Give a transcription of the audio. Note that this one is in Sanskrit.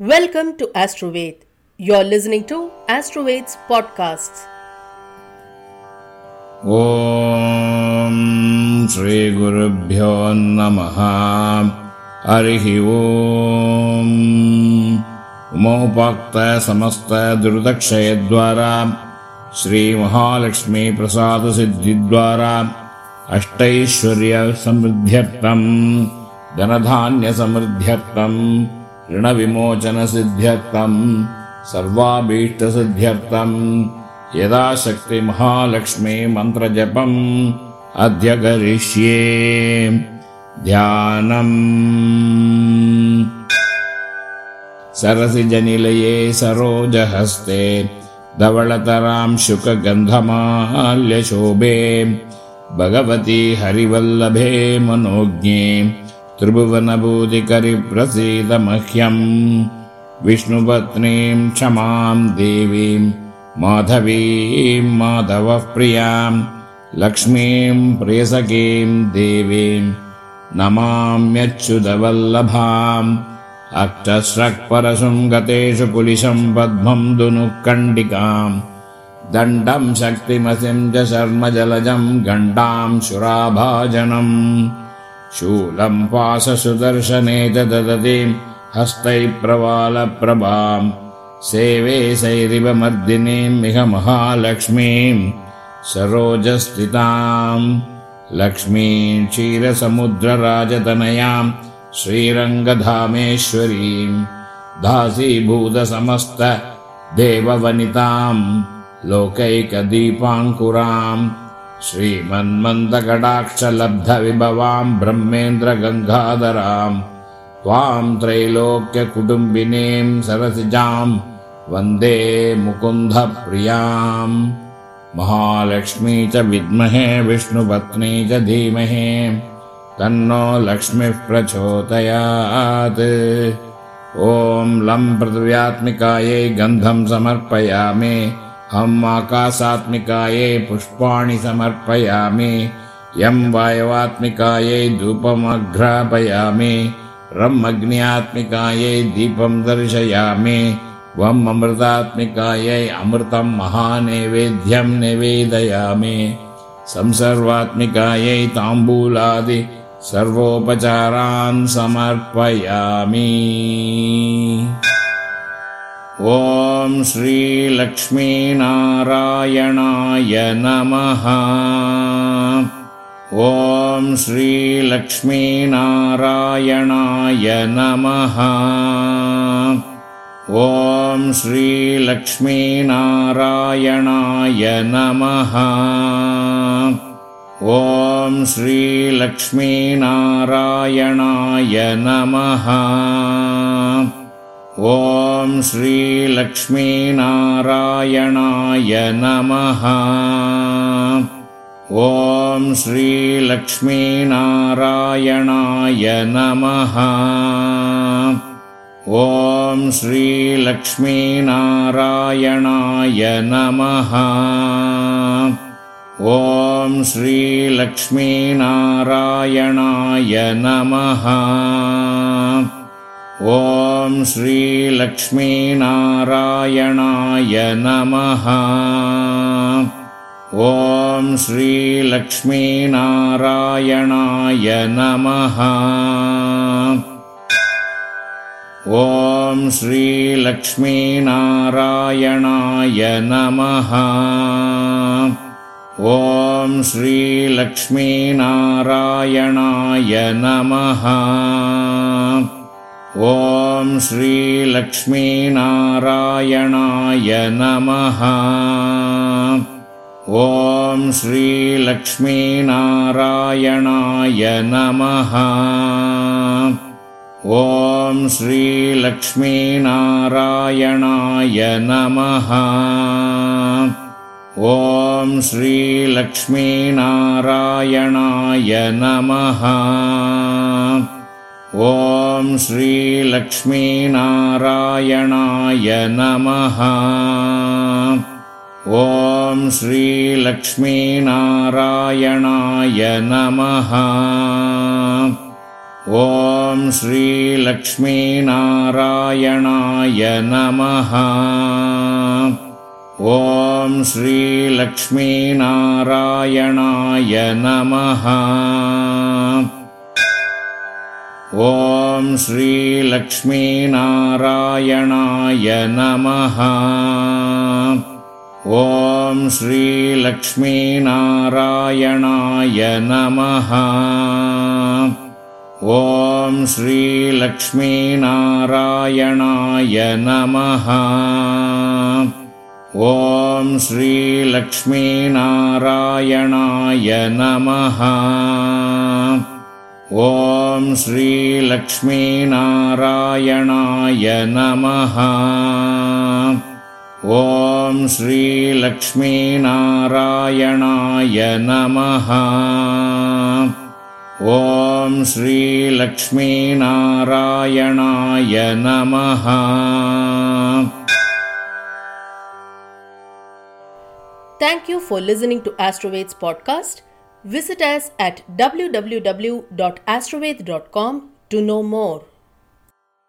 Welcome to Astroved. You're listening to Astroved's podcasts. ॐ श्रीगुरुभ्यो नमः हरिः ॐ उमोपाक्तसमस्तदुर्दक्षयद्वारा श्रीमहालक्ष्मीप्रसादसिद्धिद्वारा अष्टैश्वर्यसमृद्ध्यर्थम् धनधान्यसमृद्ध्यर्थम् ऋणविमोचनसिद्ध्यर्थम् सर्वाभीष्टसिद्ध्यर्थम् यदा शक्तिमहालक्ष्मी मन्त्रजपम् अद्य करिष्ये ध्यानम्। सरसिजनिलये सरोजहस्ते धवळतरां शुकगन्धमाल्यशोभे भगवती हरिवल्लभे मनोज्ञे त्रिभुवनभूतिकरिप्रसीद मह्यम् विष्णुपत्नीं क्षमां देवीम् माधवीं माधवः प्रियाम् लक्ष्मीं प्रियसखीं देवीम् नमाम्यच्युतवल्लभाम्। अष्टस्रक्परशुम् गतेषु पुलिशम् पद्मम् दुनुकण्डिकाम् दण्डम् शक्तिमसिम् च शर्मजलजम् गण्डाम् शुराभाजनम् शूलम् पाशसुदर्शने च ददतीम् हस्तैः प्रवालप्रभाम् सेवे सैरिव मर्दिनीम् इह महालक्ष्मीम् सरोजस्थिताम् लक्ष्मीम् क्षीरसमुद्रराजतनयाम् श्रीरङ्गधामेश्वरीम् दासीभूतसमस्त देववनिताम् लोकैकदीपाङ्कुराम् श्रीमन्मन्दकटाक्षलब्धविभवाम् ब्रह्मेन्द्रगङ्गाधराम् त्वाम् त्रैलोक्यकुटुम्बिनीम् सरसिजाम् वन्दे मुकुन्दप्रियाम्। महालक्ष्मी च विद्महे विष्णुपत्नी च धीमहि तन्नो लक्ष्मीः प्रचोदयात्। ॐ लम् पृथिव्यात्मिकायै गन्धम् समर्पयामि हम् आकाशात्मिकायै पुष्पाणि समर्पयामि। यम् वायवात्मिकायै धूपमघ्रापयामि रम् अग्न्यात्मिकायै दीपम् दर्शयामि। वम् अमृतात्मिकायै अमृतम् महानैवेद्यम् निवेदयामि। संसर्वात्मिकायै ताम्बूलादि सर्वोपचारान् समर्पयामि ॐ श्रीलक्ष्मीनारायणाय नमः। ॐ श्रीलक्ष्मीनारायणाय नमः। ॐ श्रीलक्ष्मीनारायणाय नमः। ॐ श्रीलक्ष्मीनारायणाय नमः ॐ श्रीलक्ष्मीनारायणाय नमः। ॐ श्रीलक्ष्मीनारायणाय नमः। ॐ श्रीलक्ष्मीनारायणाय नमः। ॐ श्रीलक्ष्मीनारायणाय नमः। ॐ श्रीलक्ष्मीनारायणाय नमः। ॐ श्रीलक्ष्मीनारायणाय नमः। ॐ श्रीलक्ष्मीनारायणाय नमः। ॐ श्रीलक्ष्मीनारायणाय नमः ॐ श्रीलक्ष्मीनारायणाय नमः। ॐ श्रीलक्ष्मीनारायणाय नमः। ॐ श्रीलक्ष्मीनारायणाय नमः। ॐ श्रीलक्ष्मीनारायणाय नमः ॐ श्रीलक्ष्मीनारायणाय नमः। ॐ श्रीलक्ष्मीनारायणाय नमः। ॐ श्रीलक्ष्मीनारायणाय नमः। ॐ श्रीलक्ष्मीनारायणाय नमः ॐ श्रीलक्ष्मीनारायणाय नमः। ॐ श्रीलक्ष्मीनारायणाय नमः। ॐ श्रीलक्ष्मीनारायणाय नमः। ॐ श्रीलक्ष्मीनारायणाय नमः। ॐ श्रीलक्ष्मीनारायणाय नमः। ॐ श्रीलक्ष्मीनारायणाय नमः। ॐ श्रीलक्ष्मीनारायणाय नमः। Thank you for listening to Astroveds podcast. Visit us at www.astroved.com to know more.